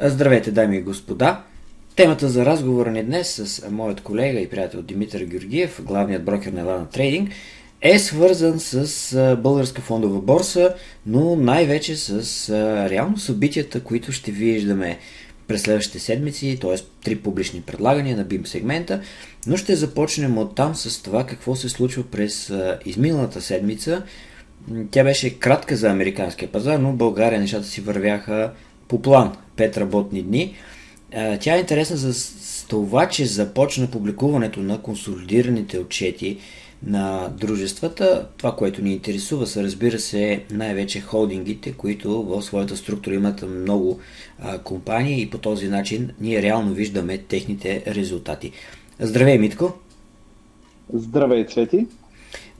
Здравейте, дами и господа! Темата за разговора ни днес с моят колега и приятел Димитър Георгиев, главният брокер на Елана Трейдинг, е свързан с българска фондова борса, но най-вече с реално събитията, които ще виждаме през следващите седмици, т.е. три публични предлагания на BIM сегмента, но ще започнем от там с това какво се случва през изминалата седмица. Тя беше кратка за американския пазар, но в България нещата си вървяха по план. 5 работни дни. Тя е интересна за това, че започна публикуването на консолидираните отчети на дружествата. Това, което ни интересува, са разбира се най-вече холдингите, които в своята структура имат много а, компании и по този начин ние реално виждаме техните резултати. Здравей, Митко! Здравей, Цвети!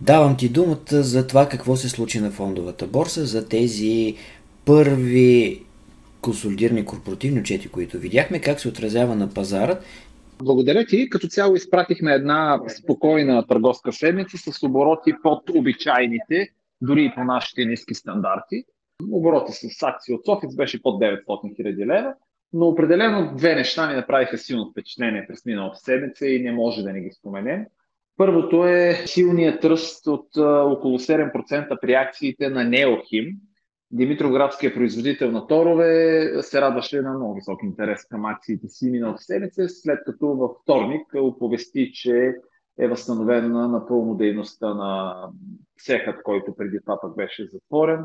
Давам ти думата за това какво се случи на фондовата борса, за тези първи консолидирани корпоративни отчети, които видяхме, как се отразява на пазарът. Благодаря ти. Като цяло изпратихме една спокойна търговска седмица с обороти под обичайните, дори и по нашите ниски стандарти. Обороти с акции от Софис беше под 900 000 лева, но определено две неща ни направиха силно впечатление през миналата седмица и не може да не ги споменем. Първото е силният ръст от около 7% при акциите на Неохим, Димитроградския производител на торове се радваше на много висок интерес към акциите си миналата седмица, след като във вторник оповести, че е възстановена напълно дейността на цехът, който преди това пък беше затворен,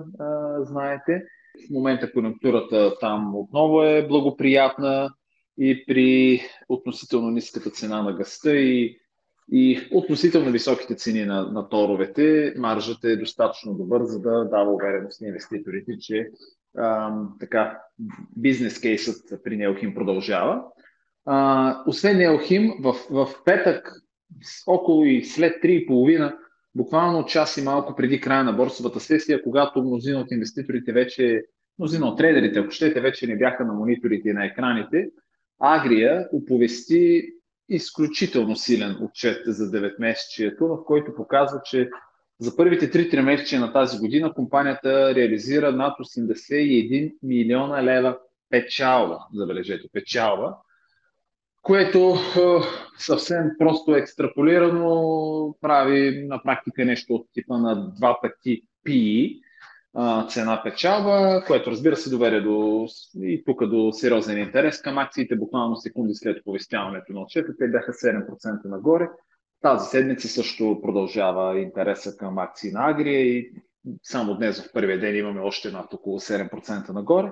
знаете. В момента конъюнктурата там отново е благоприятна и при относително ниската цена на гъста и и относително високите цени на, на торовете, маржът е достатъчно добър, за да дава увереност на инвеститорите, че а, така, бизнес кейсът при Неохим продължава. А, освен Неохим, в, в петък, около и след 3.30, буквално час и малко преди края на борсовата сесия, когато мнозина от инвеститорите вече, мнозина от трейдерите, ако щете, вече не бяха на мониторите и на екраните, Агрия оповести изключително силен отчет за 9 месечието, в който показва, че за първите 3 месечия на тази година компанията реализира над 81 милиона лева печалба, забележете, печалба, което съвсем просто екстраполирано прави на практика нещо от типа на два пъти PE, цена печалба, което разбира се доведе до, и тук до сериозен интерес към акциите. Буквално секунди след оповестяването на отчета, те бяха 7% нагоре. Тази седмица също продължава интереса към акции на Агрия и само днес в първия ден имаме още над около 7% нагоре.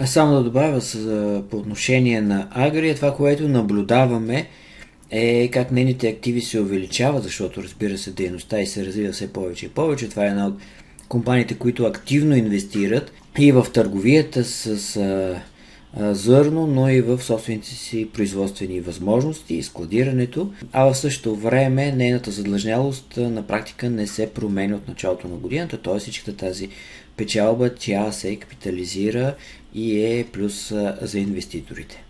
А само да добавя с, по отношение на Агрия, това, което наблюдаваме е как нейните активи се увеличават, защото разбира се дейността и се развива все повече и повече. Това е една от компаниите, които активно инвестират и в търговията с а, а, зърно, но и в собствените си производствени възможности и складирането, а в същото време нейната задлъжнялост на практика не се променя от началото на годината, т.е. всичката тази печалба тя се капитализира и е плюс а, за инвеститорите.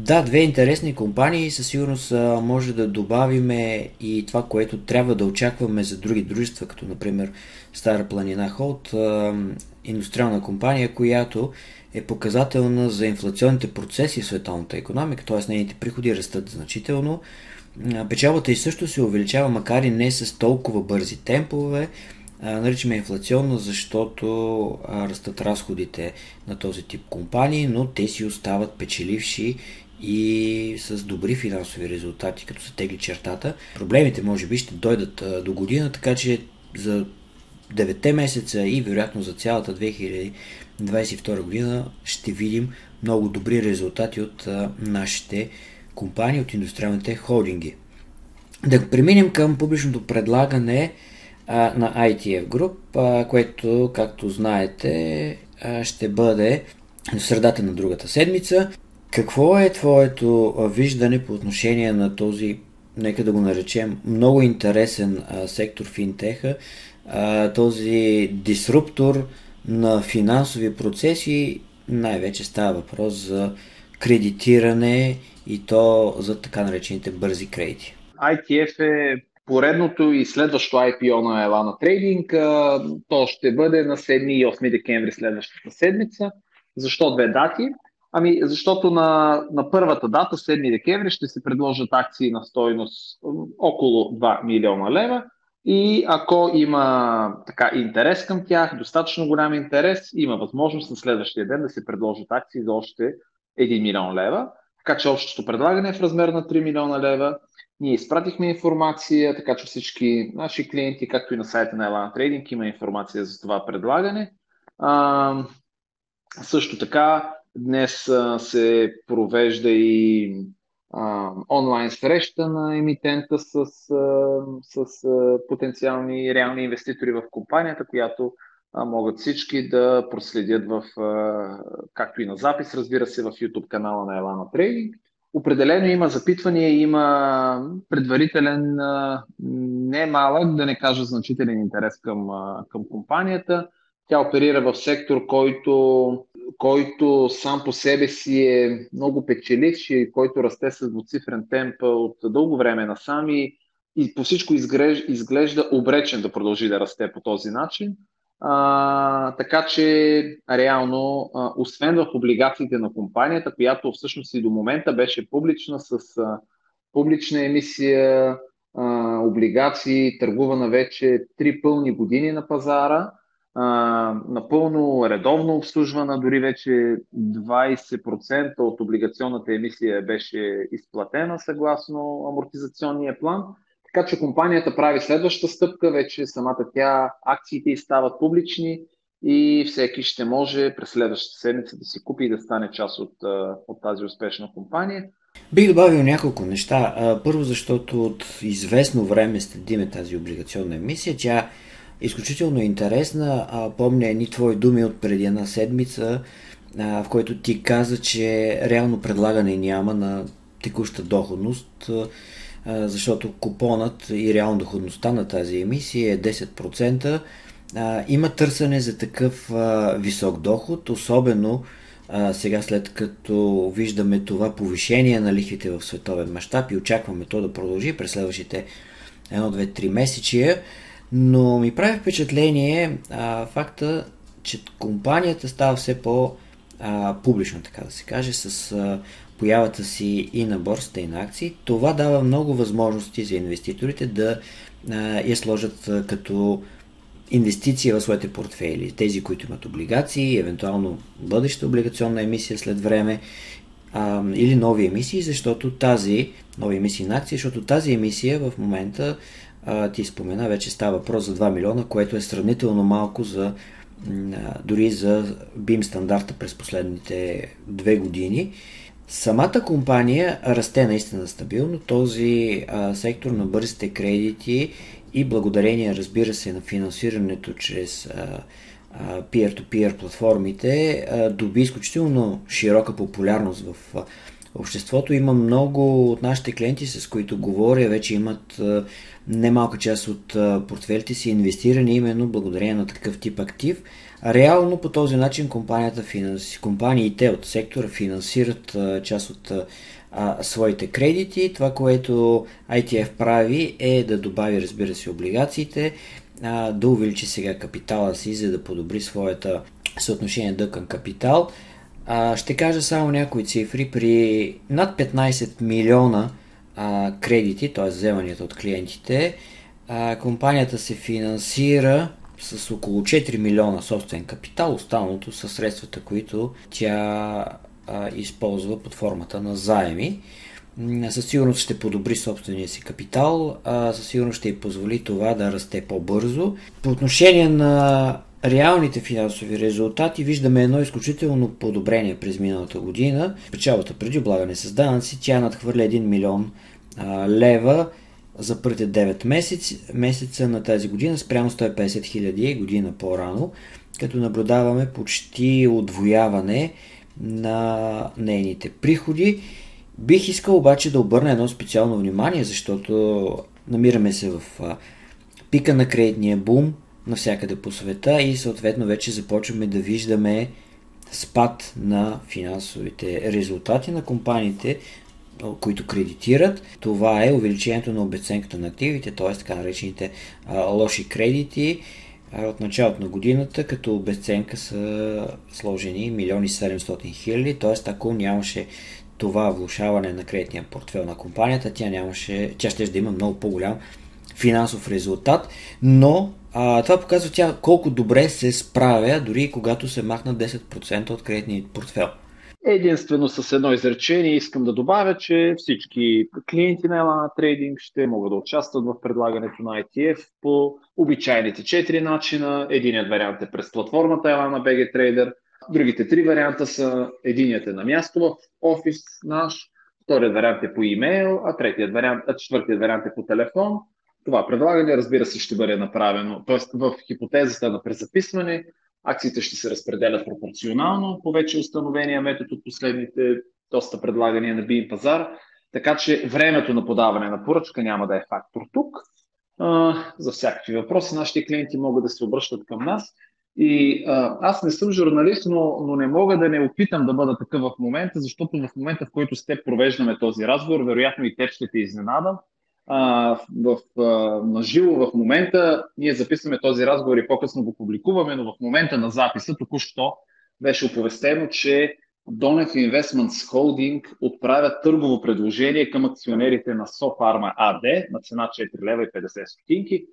Да, две интересни компании. Със сигурност може да добавиме и това, което трябва да очакваме за други дружества, като например Стара планина Холд, индустриална компания, която е показателна за инфлационните процеси в световната економика, т.е. нейните приходи растат значително. Печалбата и също се увеличава, макар и не с толкова бързи темпове. Наричаме инфлационно, защото растат разходите на този тип компании, но те си остават печеливши и с добри финансови резултати, като се тегли чертата. Проблемите може би ще дойдат до година, така че за 9 месеца и вероятно за цялата 2022 година ще видим много добри резултати от нашите компании, от индустриалните холдинги. Да преминем към публичното предлагане на ITF Group, което, както знаете, ще бъде в средата на другата седмица. Какво е твоето виждане по отношение на този, нека да го наречем, много интересен а, сектор финтеха, а, този дисруптор на финансови процеси, най-вече става въпрос за кредитиране и то за така наречените бързи кредити. ITF е поредното и следващо IPO на Елана Трейдинг. То ще бъде на 7 и 8 декември следващата седмица. Защо две дати? Ами, защото на, на първата дата, 7 декември, ще се предложат акции на стойност около 2 милиона лева и ако има така интерес към тях, достатъчно голям интерес, има възможност на следващия ден да се предложат акции за още 1 милион лева. Така че общото предлагане е в размер на 3 милиона лева. Ние изпратихме информация, така че всички наши клиенти, както и на сайта на Elana Trading, има информация за това предлагане. А, също така, днес а, се провежда и а, онлайн среща на емитента с, а, с а, потенциални реални инвеститори в компанията, която а, могат всички да проследят в, а, както и на запис, разбира се, в YouTube канала на Elana Trading. Определено има запитвания, има предварителен, не малък, да не кажа значителен интерес към, към компанията. Тя оперира в сектор, който, който сам по себе си е много печеливш и който расте с двуцифрен темп от дълго време насам и, и по всичко изглежда, изглежда обречен да продължи да расте по този начин. А, така че, реално, а, освен в облигациите на компанията, която всъщност и до момента беше публична с а, публична емисия, а, облигации, търгувана вече три пълни години на пазара, напълно редовно обслужвана, дори вече 20% от облигационната емисия беше изплатена съгласно амортизационния план. Така че компанията прави следващата стъпка, вече самата тя, акциите стават публични и всеки ще може през следващата седмица да си купи и да стане част от, от тази успешна компания. Бих добавил няколко неща. Първо, защото от известно време следиме тази облигационна емисия. Тя изключително интересна. Помня едни твои думи от преди една седмица, в който ти каза, че реално предлагане няма на текуща доходност защото купонът и реално доходността на тази емисия е 10%. Има търсене за такъв висок доход, особено сега след като виждаме това повишение на лихвите в световен мащаб и очакваме то да продължи през следващите 1-2-3 месечия, но ми прави впечатление а, факта, че компанията става все по-публична, така да се каже, с а, появата си и на борсата и на акции, това дава много възможности за инвеститорите да а, я сложат а, като инвестиция в своите портфейли. Тези, които имат облигации, евентуално бъдеща облигационна емисия след време а, или нови емисии, защото тази, нови емисии на акции, защото тази емисия в момента ти спомена, вече става въпрос за 2 милиона, което е сравнително малко за дори за BIM стандарта през последните две години. Самата компания расте наистина стабилно. Този а, сектор на бързите кредити и благодарение, разбира се, на финансирането чрез а, а, peer-to-peer платформите, а, доби изключително широка популярност в а, обществото. Има много от нашите клиенти, с които говоря, вече имат немалка част от портфелите си инвестирани именно благодарение на такъв тип актив. Реално по този начин компанията, финанси, компаниите от сектора финансират част от своите кредити. Това, което ITF прави е да добави, разбира се, облигациите, да увеличи сега капитала си, за да подобри своята съотношение дък към капитал. А, ще кажа само някои цифри. При над 15 милиона а, кредити, т.е. вземанията от клиентите, а, компанията се финансира с около 4 милиона собствен капитал, останалото са средствата, които тя а, използва под формата на заеми. Със сигурност ще подобри собствения си капитал, а със сигурност ще й позволи това да расте по-бързо. По отношение на реалните финансови резултати виждаме едно изключително подобрение през миналата година. Печалата преди облагане с данъци, тя надхвърля 1 милион а, лева за първите 9 месец, месеца на тази година спрямо 150 хиляди година по-рано, като наблюдаваме почти отвояване на нейните приходи. Бих искал обаче да обърна едно специално внимание, защото намираме се в пика на кредитния бум навсякъде по света и съответно вече започваме да виждаме спад на финансовите резултати на компаниите, които кредитират. Това е увеличението на обеценката на активите, т.е. така наречените а, лоши кредити. от началото на годината, като безценка са сложени милиони 700 хиляди, т.е. ако нямаше това влушаване на кредитния портфел на компанията, тя нямаше, тя ще да има много по-голям финансов резултат, но а, това показва тя колко добре се справя, дори когато се махна 10% от кредитния портфел. Единствено с едно изречение искам да добавя, че всички клиенти на Elana Trading ще могат да участват в предлагането на ITF по обичайните четири начина. Единият вариант е през платформата Elana BG Trader, другите три варианта са единият е на място в офис наш, вторият вариант е по имейл, а третият вариант, а четвъртият вариант е по телефон. Това предлагане, разбира се, ще бъде направено, т.е. в хипотезата на презаписване, акциите ще се разпределят пропорционално по вече установения метод от последните доста предлагания на BIM пазар, така че времето на подаване на поръчка няма да е фактор тук. за всякакви въпроси нашите клиенти могат да се обръщат към нас. И а, аз не съм журналист, но, но не мога да не опитам да бъда такъв в момента, защото в момента, в който с теб провеждаме този разговор, вероятно и теб ще те изненадам, а, в, а, на живо в момента. Ние записваме този разговор и по-късно го публикуваме, но в момента на записа току-що беше оповестено, че Донев Investments Holding отправят търгово предложение към акционерите на Софарма АД на цена 4 лева и 50 стотинки.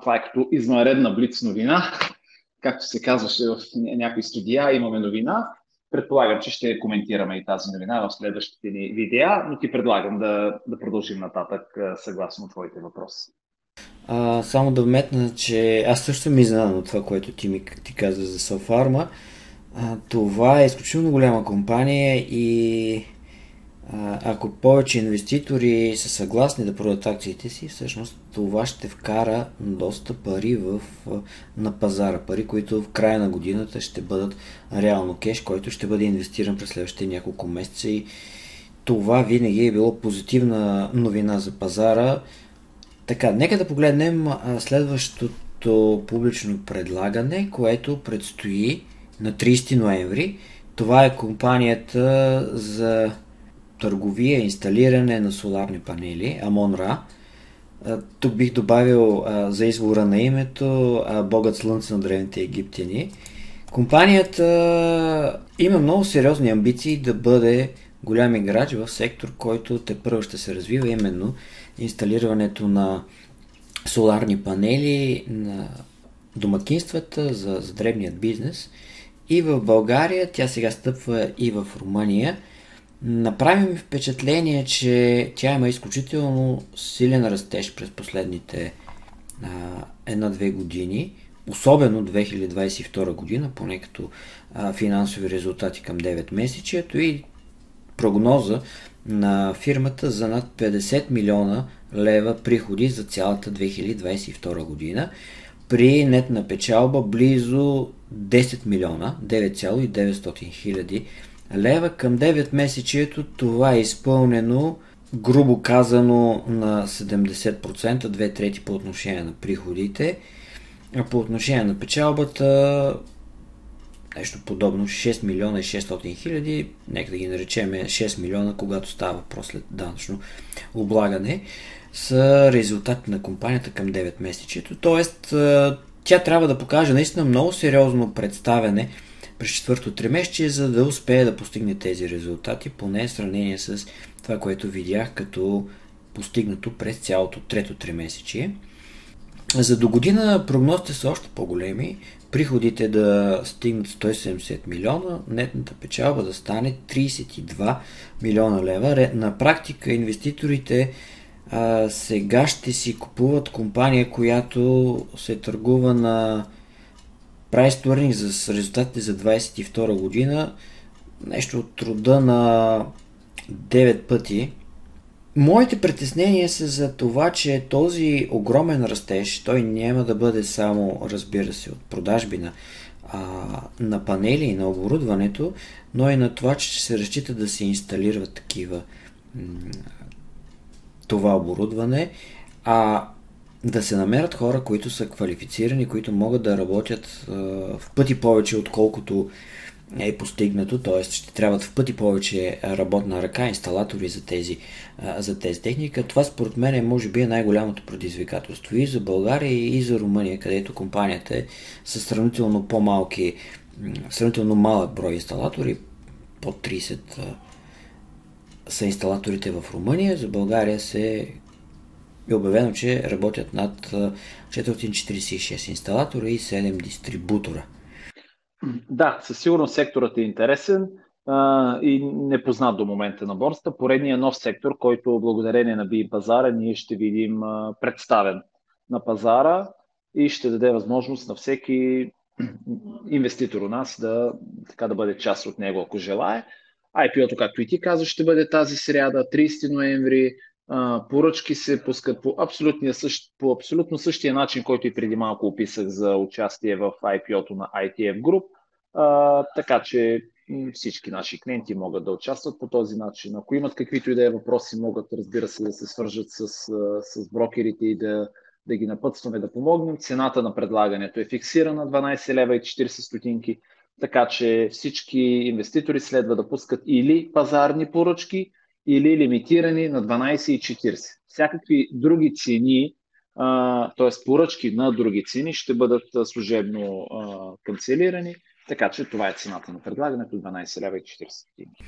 Това е като извънредна блиц новина. Както се казваше в някои студия, имаме новина. Предполагам, че ще коментираме и тази новина в следващите ни видеа, но ти предлагам да, да продължим нататък съгласно твоите въпроси. А, само да вметна, че аз също съм изненадан от това, което ти ми ти каза за Софарма. Това е изключително голяма компания и ако повече инвеститори са съгласни да продадат акциите си, всъщност това ще вкара доста пари в, на пазара. Пари, които в края на годината ще бъдат реално кеш, който ще бъде инвестиран през следващите няколко месеца и това винаги е било позитивна новина за пазара. Така, нека да погледнем следващото публично предлагане, което предстои на 30 ноември. Това е компанията за търговия, инсталиране на соларни панели, Амон-Ра. Тук бих добавил за извора на името а, Богът Слънце на древните египтяни. Компанията има много сериозни амбиции да бъде голям играч в сектор, който те първо ще се развива, именно инсталирането на соларни панели на домакинствата за, за древният бизнес. И в България, тя сега стъпва и в Румъния – Направи ми впечатление, че тя има изключително силен растеж през последните една-две години, особено 2022 година, поне като а, финансови резултати към 9 месечието и прогноза на фирмата за над 50 милиона лева приходи за цялата 2022 година при нетна печалба близо 10 милиона, 9,900 хиляди лева. Към 9 месечието това е изпълнено грубо казано на 70%, две трети по отношение на приходите, а по отношение на печалбата нещо подобно 6 милиона и 600 хиляди, нека да ги наречем 6 милиона, когато става въпрос след данъчно облагане, са резултати на компанията към 9 месечието. Тоест, тя трябва да покаже наистина много сериозно представяне през четвърто тримесечие, за да успее да постигне тези резултати, поне в сравнение с това, което видях като постигнато през цялото трето тримесечие. За до година прогнозите са още по-големи. Приходите да стигнат 170 милиона, нетната печалба да стане 32 милиона лева. На практика инвеститорите а, сега ще си купуват компания, която се търгува на Price to за резултатите за 22 година нещо от труда на 9 пъти. Моите притеснения са за това, че този огромен растеж, той няма да бъде само, разбира се, от продажби на, а, на панели и на оборудването, но и на това, че ще се разчита да се инсталират такива това оборудване. А да се намерят хора, които са квалифицирани, които могат да работят а, в пъти повече, отколкото е постигнато, т.е. ще трябват в пъти повече работна ръка, инсталатори за тези, за тези техника. Това според мен е, може би, е най-голямото предизвикателство и за България, и за Румъния, където компанията е с сравнително по-малки, сравнително малък брой инсталатори, под 30 са инсталаторите в Румъния. За България се е обявено, че работят над 446 инсталатора и 7 дистрибутора. Да, със сигурност секторът е интересен а, и непознат до момента на борста. Поредният нов сектор, който благодарение на би пазара ние ще видим а, представен на пазара и ще даде възможност на всеки инвеститор у нас да, така да бъде част от него, ако желая. IPO-то, както и ти казваш, ще бъде тази сряда, 30 ноември. Поръчки се пускат по, същ, по абсолютно същия начин, който и преди малко описах за участие в IPO-то на ITF Group. А, така че всички наши клиенти могат да участват по този начин. Ако имат каквито и да е въпроси, могат, разбира се, да се свържат с, с брокерите и да, да ги напътстваме да помогнем. Цената на предлагането е фиксирана 12 лева и 40 стотинки, така че всички инвеститори следва да пускат или пазарни поръчки, или лимитирани на 12 и 40. Всякакви други цени, т.е. поръчки на други цени ще бъдат служебно канцелирани, така че това е цената на предлагането 12 лева и 40 стотинки.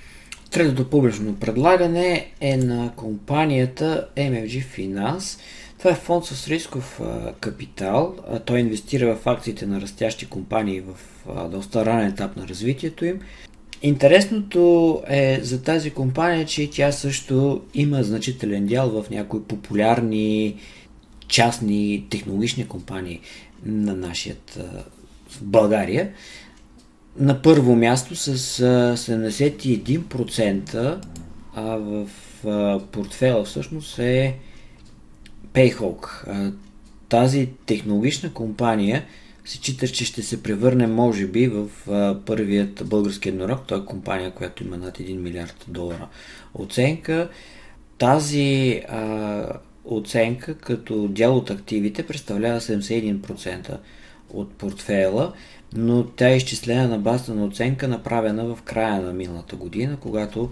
Третото публично предлагане е на компанията MFG Finance. Това е фонд с рисков капитал. Той инвестира в акциите на растящи компании в а, доста ранен етап на развитието им. Интересното е за тази компания, че тя също има значителен дял в някои популярни частни технологични компании на нашият в България. На първо място с 71%, а в портфела всъщност е Payhawk. Тази технологична компания се чита, че ще се превърне, може би, в първият български еднорог. Това е компания, която има над 1 милиард долара оценка. Тази а, оценка като дял от активите представлява 71% от портфела, но тя е изчислена на базата на оценка, направена в края на миналата година, когато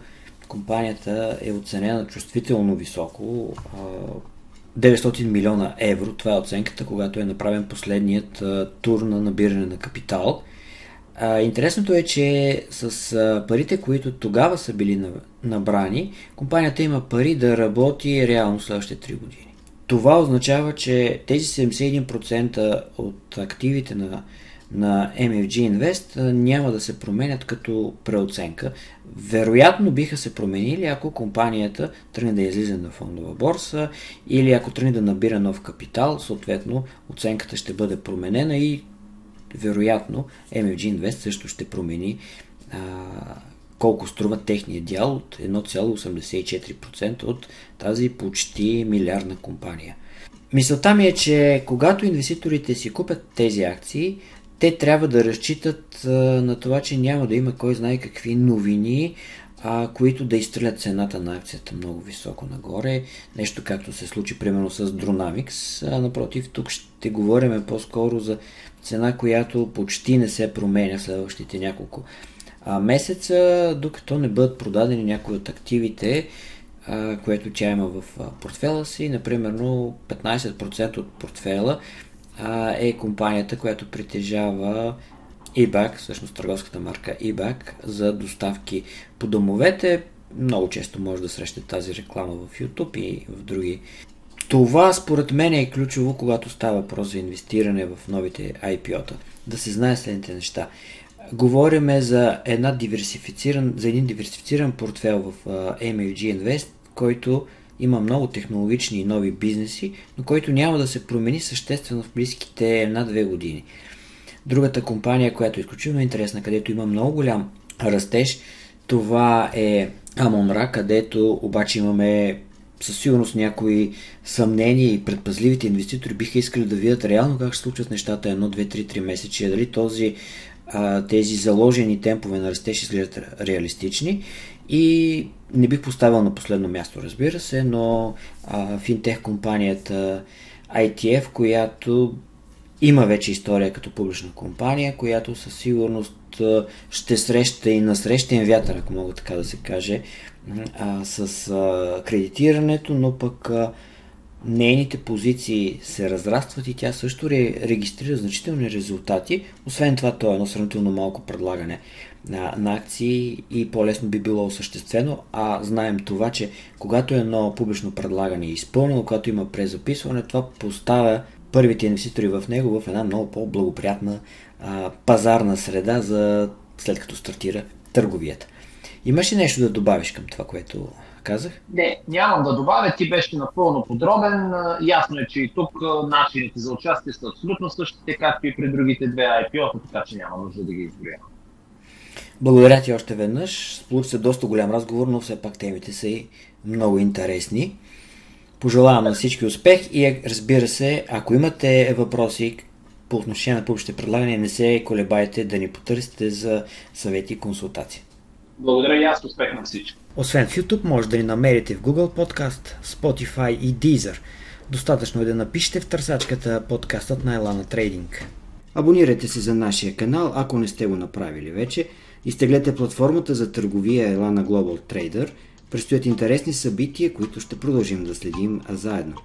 компанията е оценена чувствително високо. 900 милиона евро, това е оценката, когато е направен последният тур на набиране на капитал. интересното е, че с парите, които тогава са били набрани, компанията има пари да работи реално следващите 3 години. Това означава, че тези 71% от активите на на MFG Invest няма да се променят като преоценка. Вероятно биха се променили, ако компанията тръгне да излиза на фондова борса или ако тръгне да набира нов капитал, съответно оценката ще бъде променена и вероятно MFG Invest също ще промени а, колко струва техния дял от 1,84% от тази почти милиардна компания. Мисълта ми е, че когато инвеститорите си купят тези акции, те трябва да разчитат на това, че няма да има кой знае какви новини, които да изстрелят цената на акцията много високо нагоре. Нещо както се случи примерно с Dronamics. Напротив, тук ще говорим по-скоро за цена, която почти не се променя в следващите няколко месеца, докато не бъдат продадени някои от активите, а, което тя има в портфела си. Например, 15% от портфела е компанията, която притежава eBack, всъщност търговската марка eBack, за доставки по домовете. Много често може да срещате тази реклама в YouTube и в други. Това според мен е ключово, когато става въпрос за инвестиране в новите IPO-та. Да се знае следните неща. Говориме за, една диверсифициран, за един диверсифициран портфел в MFG Invest, който има много технологични и нови бизнеси, но който няма да се промени съществено в близките една-две години. Другата компания, която е изключително интересна, където има много голям растеж, това е Амонра, където обаче имаме със сигурност някои съмнения и предпазливите инвеститори биха искали да видят реално как се случват нещата едно, две, три, три месече, дали този, тези заложени темпове на растеж изглеждат реалистични и не бих поставил на последно място, разбира се, но а, финтех компанията ITF, която има вече история като публична компания, която със сигурност ще среща и на срещен вятър, ако мога така да се каже, а, с а, кредитирането, но пък а, нейните позиции се разрастват и тя също регистрира значителни резултати. Освен това, то е едно сравнително малко предлагане на, на акции и по-лесно би било осъществено, а знаем това, че когато едно публично предлагане е изпълнено, когато има презаписване, това поставя първите инвеститори в него в една много по-благоприятна а, пазарна среда за след като стартира търговията. Имаш ли нещо да добавиш към това, което казах? Не, нямам да добавя. Ти беше напълно подробен. Ясно е, че и тук начините за участие са абсолютно същите, както и при другите две IPO, така че няма нужда да ги изброявам. Благодаря ти още веднъж. Получи се доста голям разговор, но все пак темите са и много интересни. Пожелавам на всички успех и разбира се, ако имате въпроси по отношение на публичните предлагания, не се колебайте да ни потърсите за съвети и консултации. Благодаря и аз успех на всички. Освен в YouTube, може да ни намерите в Google Podcast, Spotify и Deezer. Достатъчно е да напишете в търсачката подкастът на Елана Трейдинг. Абонирайте се за нашия канал, ако не сте го направили вече. Изтеглете платформата за търговия Ела на Global Trader. Предстоят интересни събития, които ще продължим да следим заедно.